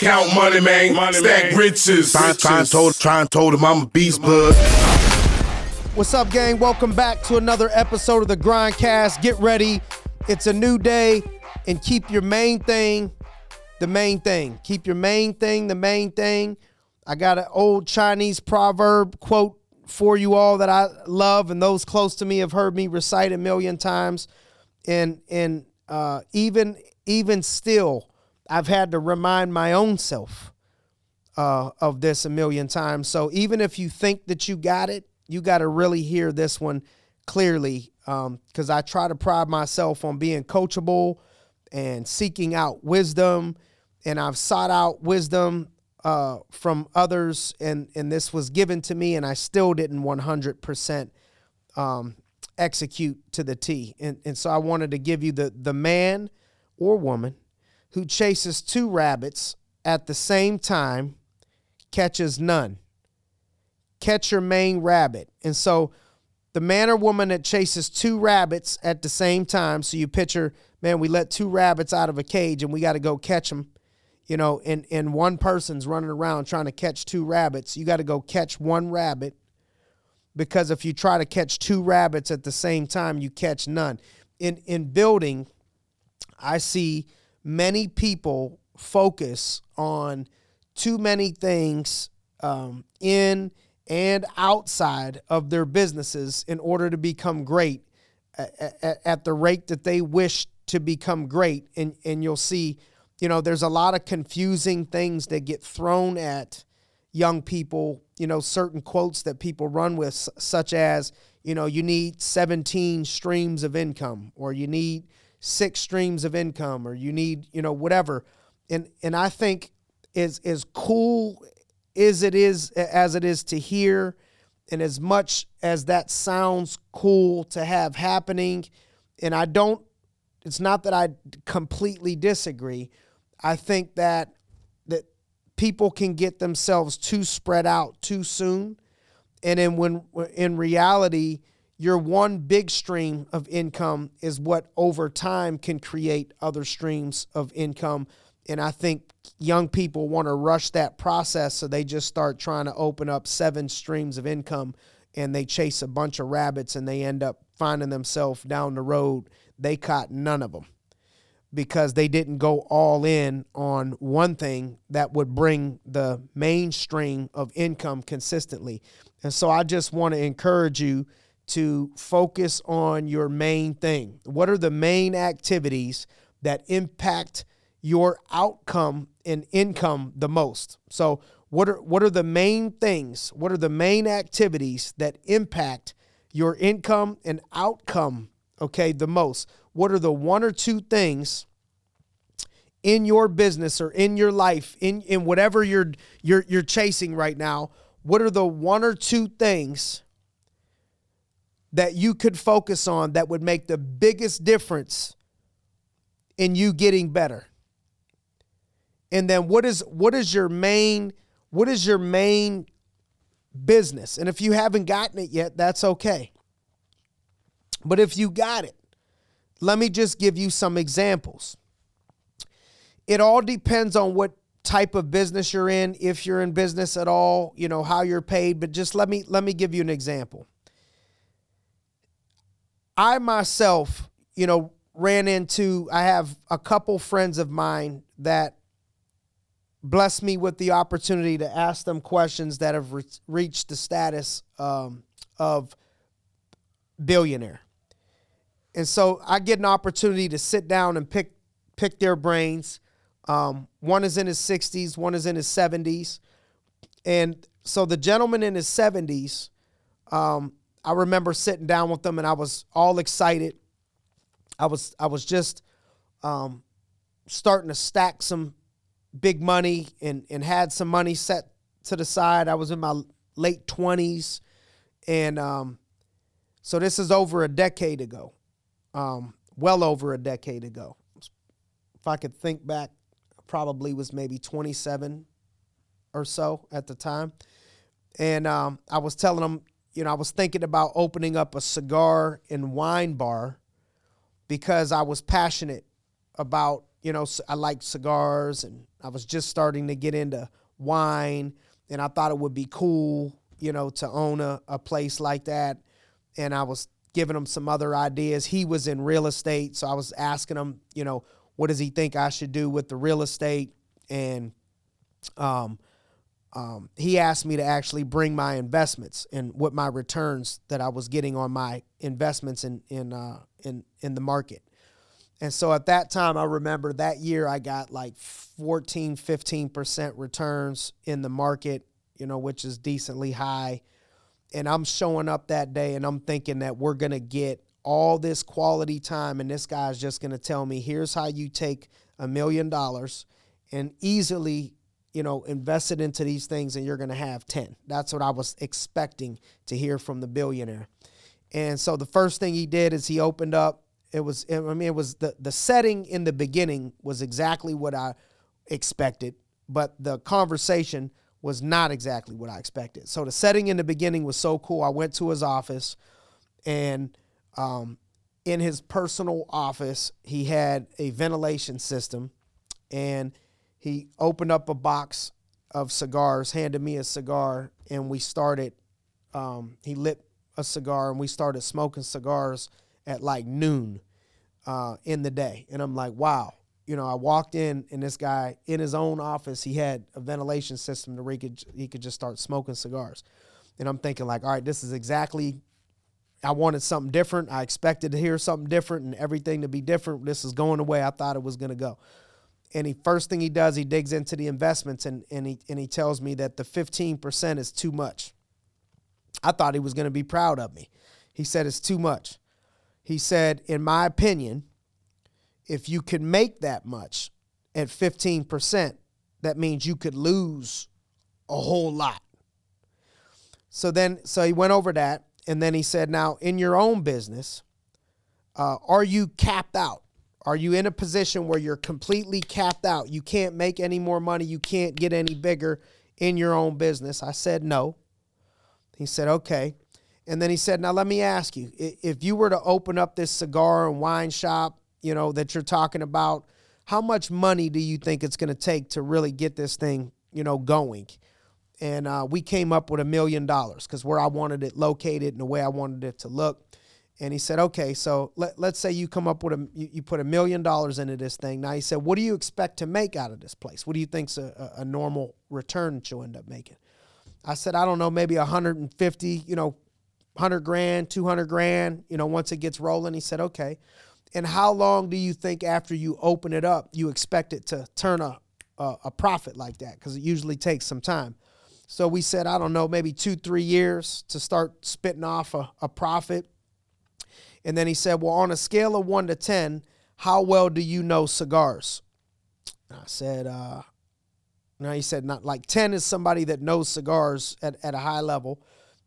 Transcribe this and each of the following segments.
Count money, man. Money, Stack man. riches. Trying try told, try told him I'm a beast bud. What's up, gang? Welcome back to another episode of the Grindcast. Get ready. It's a new day, and keep your main thing the main thing. Keep your main thing the main thing. I got an old Chinese proverb quote for you all that I love, and those close to me have heard me recite a million times. And and uh, even even still, I've had to remind my own self uh, of this a million times. So even if you think that you got it, you got to really hear this one clearly because um, I try to pride myself on being coachable and seeking out wisdom. And I've sought out wisdom uh, from others, and, and this was given to me, and I still didn't 100% um, execute to the T. And, and so I wanted to give you the, the man or woman who chases two rabbits at the same time catches none. Catch your main rabbit. And so the man or woman that chases two rabbits at the same time, so you picture, man, we let two rabbits out of a cage and we got to go catch them. You know, and, and one person's running around trying to catch two rabbits. You got to go catch one rabbit because if you try to catch two rabbits at the same time, you catch none. In in building, I see many people focus on too many things um, in and outside of their businesses in order to become great at, at, the rate that they wish to become great. And, and you'll see, you know, there's a lot of confusing things that get thrown at young people, you know, certain quotes that people run with, such as, you know, you need 17 streams of income or you need six streams of income or you need you know whatever. And and i think is as cool as it is as it is to hear and as much as that sounds cool to have happening and i don't it's not that i completely disagree. I think that that people can get themselves too spread out too soon. And then when in reality your one big stream of income is what over time can create other streams of income. And I think young people want to rush that process, so they just start trying to open up seven streams of income and they chase a bunch of rabbits and they end up finding themselves down the road. They caught none of them because they didn't go all in on one thing that would bring the mainstream of income consistently. And so I just want to encourage you to focus on your main thing. What are the main activities that impact your outcome and income the most? So, what are what are the main things? What are the main activities that impact your income and outcome, okay, the most? What are the one or two things in your business or in your life, in in whatever you're you're you're chasing right now? What are the one or two things that you could focus on that would make the biggest difference in you getting better? And then what is what is your main what is your main business? And if you haven't gotten it yet, that's okay. But if you got it, let me just give you some examples. It all depends on what type of business you're in, if you're in business at all, you know, how you're paid, but just let me let me give you an example. I myself, you know, ran into, I have a couple friends of mine that blessed me with the opportunity to ask them questions that have re- reached the status um, of billionaire. And so I get an opportunity to sit down and pick pick their brains. Um, one is in his 60s, one is in his 70s. And so the gentleman in his 70s, um, I remember sitting down with them and I was all excited. I was I was just um, starting to stack some big money and and had some money set to the side. I was in my late twenties, and um, so this is over a decade ago, um, well over a decade ago. If I could think back, probably was maybe twenty seven or so at the time, and um, I was telling them, you know, I was thinking about opening up a cigar and wine bar because I was passionate about you know, I like cigars and I was just starting to get into wine and I thought it would be cool, you know, to own a, a place like that. And I was giving him some other ideas. He was in real estate, so I was asking him, you know, what does he think I should do with the real estate? And um, um, he asked me to actually bring my investments and what my returns that I was getting on my investments in in uh, in in the market. And so at that time, I remember that year I got like 14, 15% returns in the market, you know, which is decently high. And I'm showing up that day and I'm thinking that we're going to get all this quality time. And this guy's just going to tell me, here's how you take a million dollars and easily, you know, invested into these things and you're going to have 10. That's what I was expecting to hear from the billionaire. And so the first thing he did is he opened up it was I mean it was the the setting in the beginning was exactly what I expected, but the conversation was not exactly what I expected. So the setting in the beginning was so cool. I went to his office, and um, in his personal office, he had a ventilation system, and he opened up a box of cigars, handed me a cigar, and we started. Um, he lit a cigar, and we started smoking cigars at like noon uh, in the day. And I'm like, wow. You know, I walked in and this guy in his own office, he had a ventilation system to where he could, he could just start smoking cigars. And I'm thinking like, all right, this is exactly I wanted something different. I expected to hear something different and everything to be different. This is going the way I thought it was going to go. And he first thing he does, he digs into the investments and, and he and he tells me that the 15% is too much. I thought he was going to be proud of me. He said it's too much. He said, in my opinion, if you could make that much at 15%, that means you could lose a whole lot. So then, so he went over that, and then he said, now in your own business, uh, are you capped out? Are you in a position where you're completely capped out? You can't make any more money. You can't get any bigger in your own business. I said, no. He said, okay. And then he said, Now let me ask you if you were to open up this cigar and wine shop, you know, that you're talking about, how much money do you think it's going to take to really get this thing, you know, going? And uh, we came up with a million dollars because where I wanted it located and the way I wanted it to look. And he said, okay, so let, let's say you come up with a, you, you put a million dollars into this thing. Now he said, what do you expect to make out of this place? What do you think's a, a normal return that you'll end up making? I said, I don't know, maybe 150, you know, 100 grand, 200 grand, you know, once it gets rolling. He said, okay. And how long do you think after you open it up, you expect it to turn a, a, a profit like that? Because it usually takes some time. So we said, I don't know, maybe two, three years to start spitting off a, a profit. And then he said, well, on a scale of one to 10, how well do you know cigars? I said, uh, no, he said, not like 10 is somebody that knows cigars at, at a high level.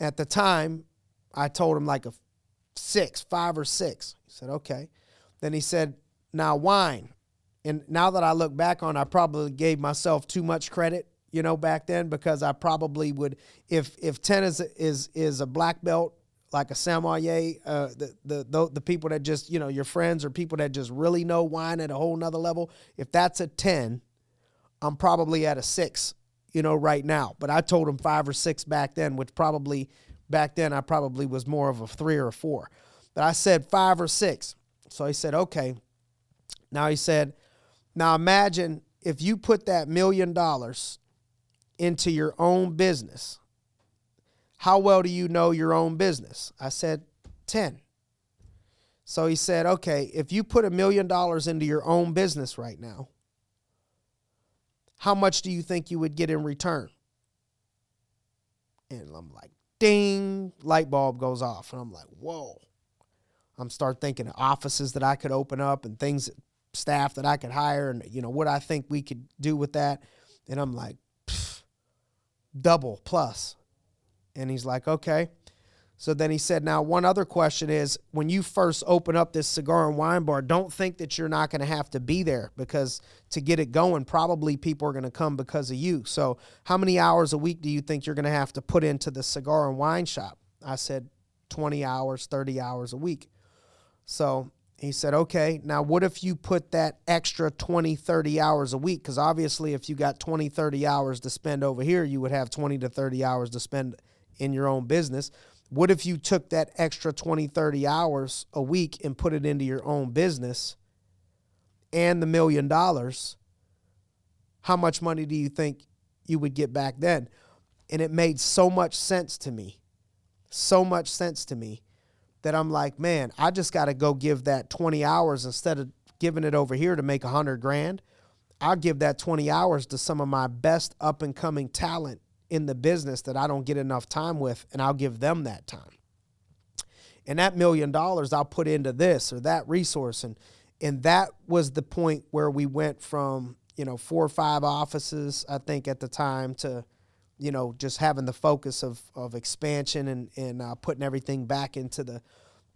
At the time, I told him like a six, five or six. He said, okay. Then he said, now wine. And now that I look back on, I probably gave myself too much credit, you know, back then because I probably would, if if ten is is is a black belt like a sommelier, uh, the, the the the people that just you know your friends or people that just really know wine at a whole nother level. If that's a ten, I'm probably at a six, you know, right now. But I told him five or six back then, which probably Back then, I probably was more of a three or a four. But I said five or six. So he said, okay. Now he said, now imagine if you put that million dollars into your own business, how well do you know your own business? I said, 10. So he said, okay, if you put a million dollars into your own business right now, how much do you think you would get in return? And I'm like, ding, light bulb goes off. And I'm like, whoa. I'm start thinking of offices that I could open up and things, staff that I could hire, and you know what I think we could do with that. And I'm like, double plus. And he's like, okay. So then he said, Now, one other question is when you first open up this cigar and wine bar, don't think that you're not going to have to be there because to get it going, probably people are going to come because of you. So, how many hours a week do you think you're going to have to put into the cigar and wine shop? I said, 20 hours, 30 hours a week. So He said, okay, now what if you put that extra 20, 30 hours a week? Because obviously, if you got 20, 30 hours to spend over here, you would have 20 to 30 hours to spend in your own business. What if you took that extra 20, 30 hours a week and put it into your own business and the million dollars? How much money do you think you would get back then? And it made so much sense to me, so much sense to me that I'm like, man, I just got to go give that 20 hours instead of giving it over here to make a hundred grand. I'll give that 20 hours to some of my best up and coming talent in the business that I don't get enough time with, and I'll give them that time. And that million dollars I'll put into this or that resource. And and that was the point where we went from, you know, four or five offices, I think at the time, to you know, just having the focus of of expansion and and uh, putting everything back into the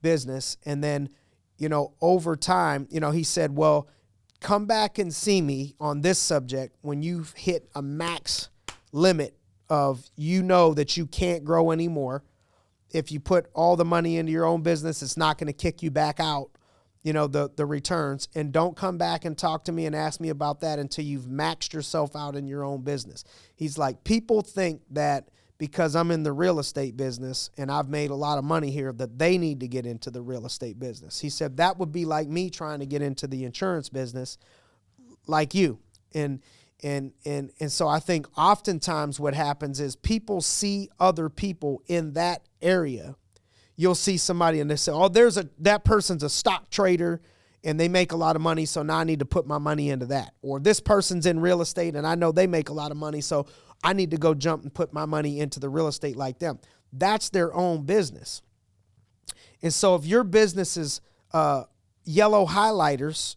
business. And then, you know, over time, you know, he said, "Well, come back and see me on this subject when you've hit a max limit of you know that you can't grow anymore. If you put all the money into your own business, it's not going to kick you back out." you know the the returns and don't come back and talk to me and ask me about that until you've maxed yourself out in your own business. He's like people think that because I'm in the real estate business and I've made a lot of money here that they need to get into the real estate business. He said that would be like me trying to get into the insurance business like you. And and and and so I think oftentimes what happens is people see other people in that area you'll see somebody and they say, "Oh, there's a that person's a stock trader and they make a lot of money, so now I need to put my money into that." Or this person's in real estate and I know they make a lot of money, so I need to go jump and put my money into the real estate like them. That's their own business. And so if your business is uh, yellow highlighters,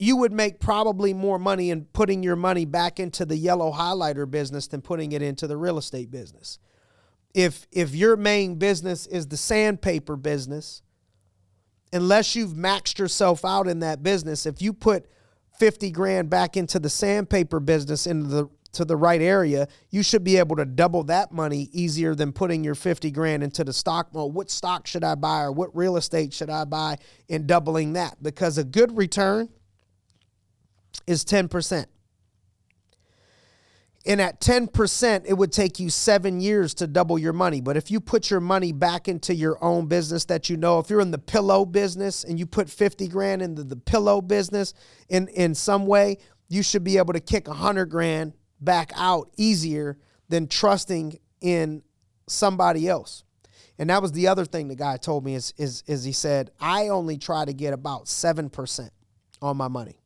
you would make probably more money in putting your money back into the yellow highlighter business than putting it into the real estate business if if your main business is the sandpaper business, unless you've maxed yourself out in that business, if you put 50 grand back into the sandpaper business into the to the right area, you should be able to double that money easier than putting your 50 grand into the stock Well, What stock should I buy or what real estate should I buy and doubling that? Because a good return is 10%. And at 10%, it would take you seven years to double your money. But if you put your money back into your own business that you know, if you're in the pillow business and you put 50 grand into the pillow business in, in some way, you should be able to kick 100 grand back out easier than trusting in somebody else. And that was the other thing the guy told me is, is, is he said, I only try to get about 7% on my money.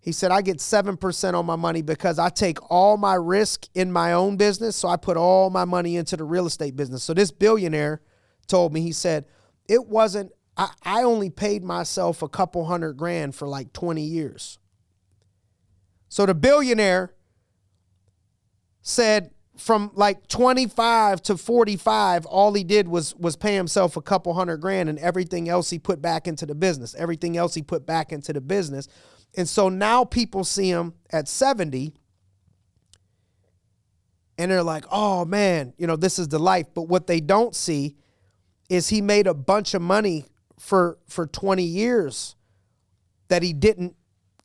He said, I get 7% on my money because I take all my risk in my own business. So I put all my money into the real estate business. So this billionaire told me, he said, it wasn't, I, I only paid myself a couple hundred grand for like 20 years. So the billionaire said, from like 25 to 45 all he did was was pay himself a couple hundred grand and everything else he put back into the business everything else he put back into the business and so now people see him at 70 and they're like, oh man, you know, this is the life. But what they don't see is he made a bunch of money for for 20 years that he didn't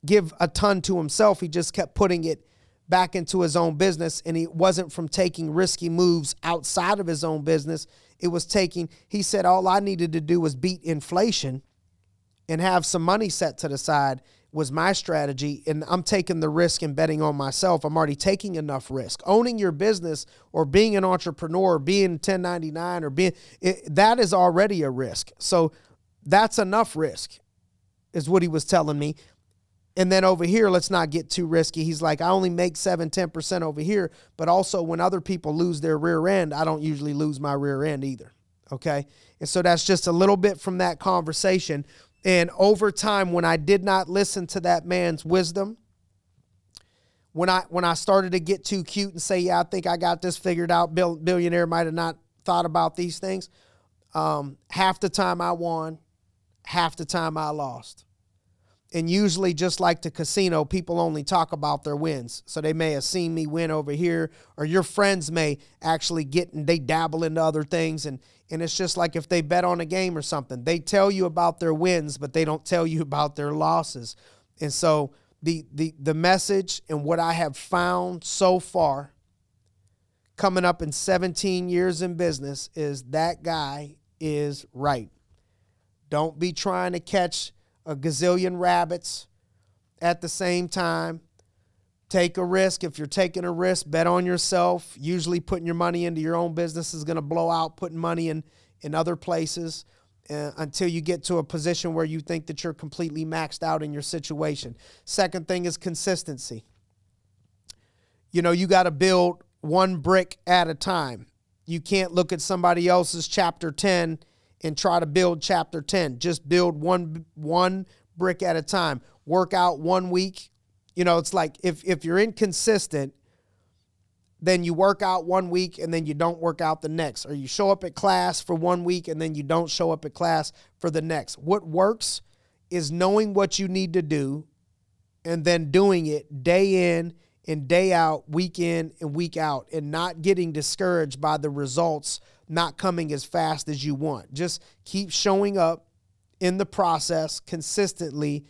give a ton to himself. He just kept putting it back into his own business and he wasn't from taking risky moves outside of his own business. It was taking, he said, all I needed to do was beat inflation and have some money set to the side was my strategy and I'm taking the risk and betting on myself. I'm already taking enough risk. Owning your business or being an entrepreneur being 1099 or being it, that is already a risk. So that's enough risk is what he was telling me. And then over here, let's not get too risky. He's like, I only make 7, 10% over here, but also when other people lose their rear end, I don't usually lose my rear end either. Okay. And so that's just a little bit from that conversation. And over time, when I did not listen to that man's wisdom, when I when I started to get too cute and say, "Yeah, I think I got this figured out," Bill, billionaire might have not thought about these things. Um, half the time I won, half the time I lost. And usually, just like the casino, people only talk about their wins. So they may have seen me win over here, or your friends may actually get and they dabble into other things. And, and it's just like if they bet on a game or something, they tell you about their wins, but they don't tell you about their losses. And so, the, the, the message and what I have found so far coming up in 17 years in business is that guy is right. Don't be trying to catch a gazillion rabbits at the same time. Take a risk. If you're taking a risk, bet on yourself. Usually, putting your money into your own business is going to blow out putting money in, in other places uh, until you get to a position where you think that you're completely maxed out in your situation. Second thing is consistency. You know, you got to build one brick at a time. You can't look at somebody else's chapter 10 and try to build chapter 10. Just build one one brick at a time. Work out one week. You know, it's like if if you're inconsistent, then you work out one week and then you don't work out the next. Or you show up at class for one week and then you don't show up at class for the next. What works is knowing what you need to do and then doing it day in and day out, week in and week out, and not getting discouraged by the results not coming as fast as you want. Just keep showing up in the process consistently.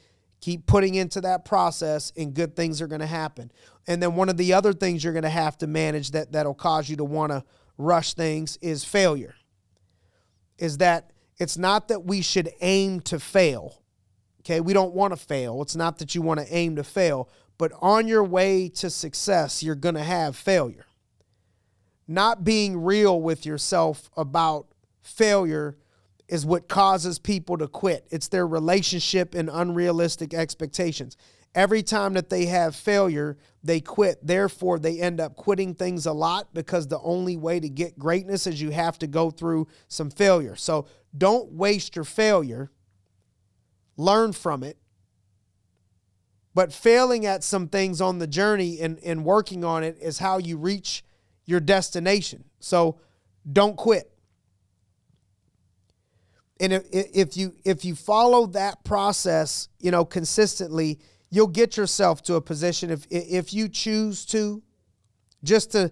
Keep putting into that process, and good things are going to happen. And then one of the other things you're going to have to manage that that'll cause you to want to rush things is failure. Is that it's not that we should aim to fail. Okay, we don't want to fail. It's not that you want to aim to fail, but on your way to success, you're going to have failure. Not being real with yourself about failure is what causes people to quit. It's their relationship and unrealistic expectations. Every time that they have failure, they quit. Therefore, they end up quitting things a lot because the only way to get greatness is you have to go through some failure. So don't waste your failure, learn from it, but failing at some things on the journey and, and working on it is how you reach your destination. So don't quit. And if, if you if you follow that process, you know, consistently, you'll get yourself to a position if if you choose to just to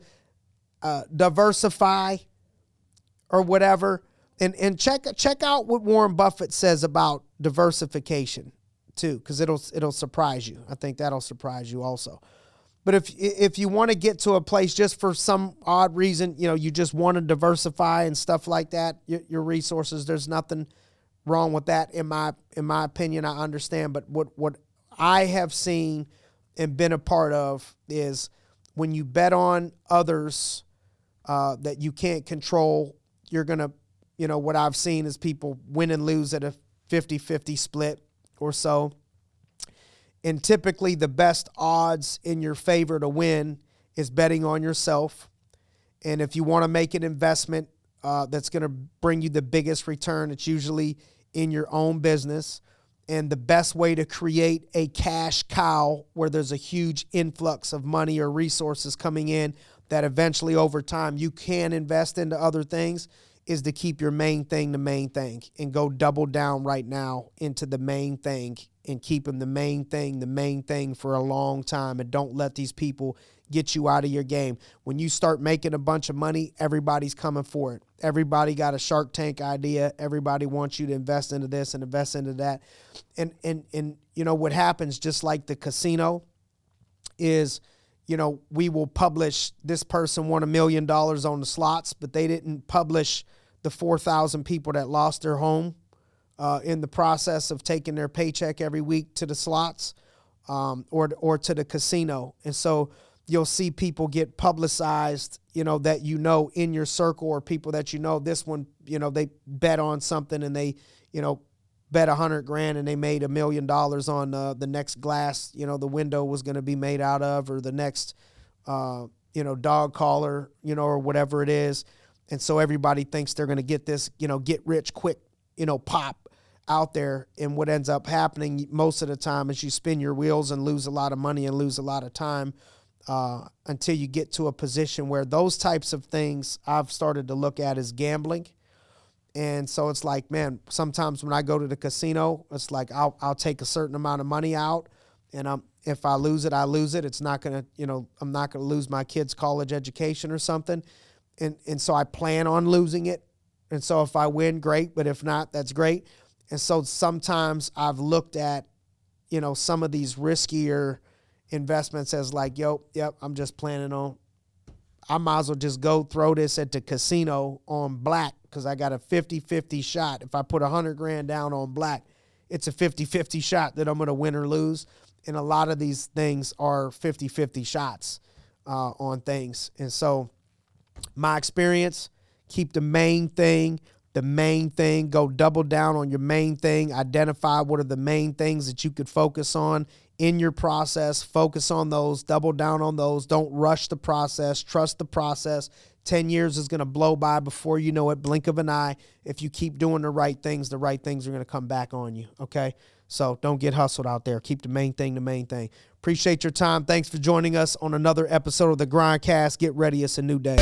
uh, diversify or whatever. And and check check out what Warren Buffett says about diversification too, because it'll it'll surprise you. I think that'll surprise you also. But if if you want to get to a place just for some odd reason, you know, you just want to diversify and stuff like that, your, your resources. There's nothing wrong with that in my in my opinion. I understand, but what what I have seen and been a part of is when you bet on others uh, that you can't control, you're gonna, you know, what I've seen is people win and lose at a 50-50 split or so. And typically, the best odds in your favor to win is betting on yourself. And if you want to make an investment uh, that's going to bring you the biggest return, it's usually in your own business. And the best way to create a cash cow where there's a huge influx of money or resources coming in that eventually over time you can invest into other things is to keep your main thing the main thing and go double down right now into the main thing and keep them the main thing the main thing for a long time and don't let these people get you out of your game. When you start making a bunch of money everybody's coming for it. Everybody got a shark tank idea. Everybody wants you to invest into this and invest into that. And and and you know what happens just like the casino is you know, we will publish this person won a million dollars on the slots, but they didn't publish the 4,000 people that lost their home uh, in the process of taking their paycheck every week to the slots um, or, or to the casino. And so you'll see people get publicized, you know, that you know in your circle or people that you know. This one, you know, they bet on something and they, you know, bet a hundred grand and they made a million dollars on uh, the next glass, you know, the window was going to be made out of, or the next, uh, you know, dog collar, you know, or whatever it is. And so everybody thinks they're going to get this, you know, get rich quick, you know, pop out there. And what ends up happening most of the time is you spin your wheels and lose a lot of money and lose a lot of time uh, until you get to a position where those types of things I've started to look at as gambling And so it's like, man, sometimes when I go to the casino, it's like I'll I'll take a certain amount of money out, and um, if I lose it, I lose it. It's not gonna, you know, I'm not gonna lose my kids' college education or something, and and so I plan on losing it. And so if I win, great. But if not, that's great. And so sometimes I've looked at, you know, some of these riskier investments as like, yo, yep, I'm just planning on I might as well just go throw this at the casino on black because I got a 50 50 shot. If I put a 100 grand down on black, it's a 50 50 shot that I'm going to win or lose. And a lot of these things are 50 50 shots uh, on things. And so, my experience keep the main thing the main thing. Go double down on your main thing. Identify what are the main things that you could focus on in your process. Focus on those, double down on those. Don't rush the process, trust the process. 10 years is going to blow by before you know it, blink of an eye. If you keep doing the right things, the right things are going to come back on you. Okay. So don't get hustled out there. Keep the main thing the main thing. Appreciate your time. Thanks for joining us on another episode of the Grindcast. Get ready. It's a new day.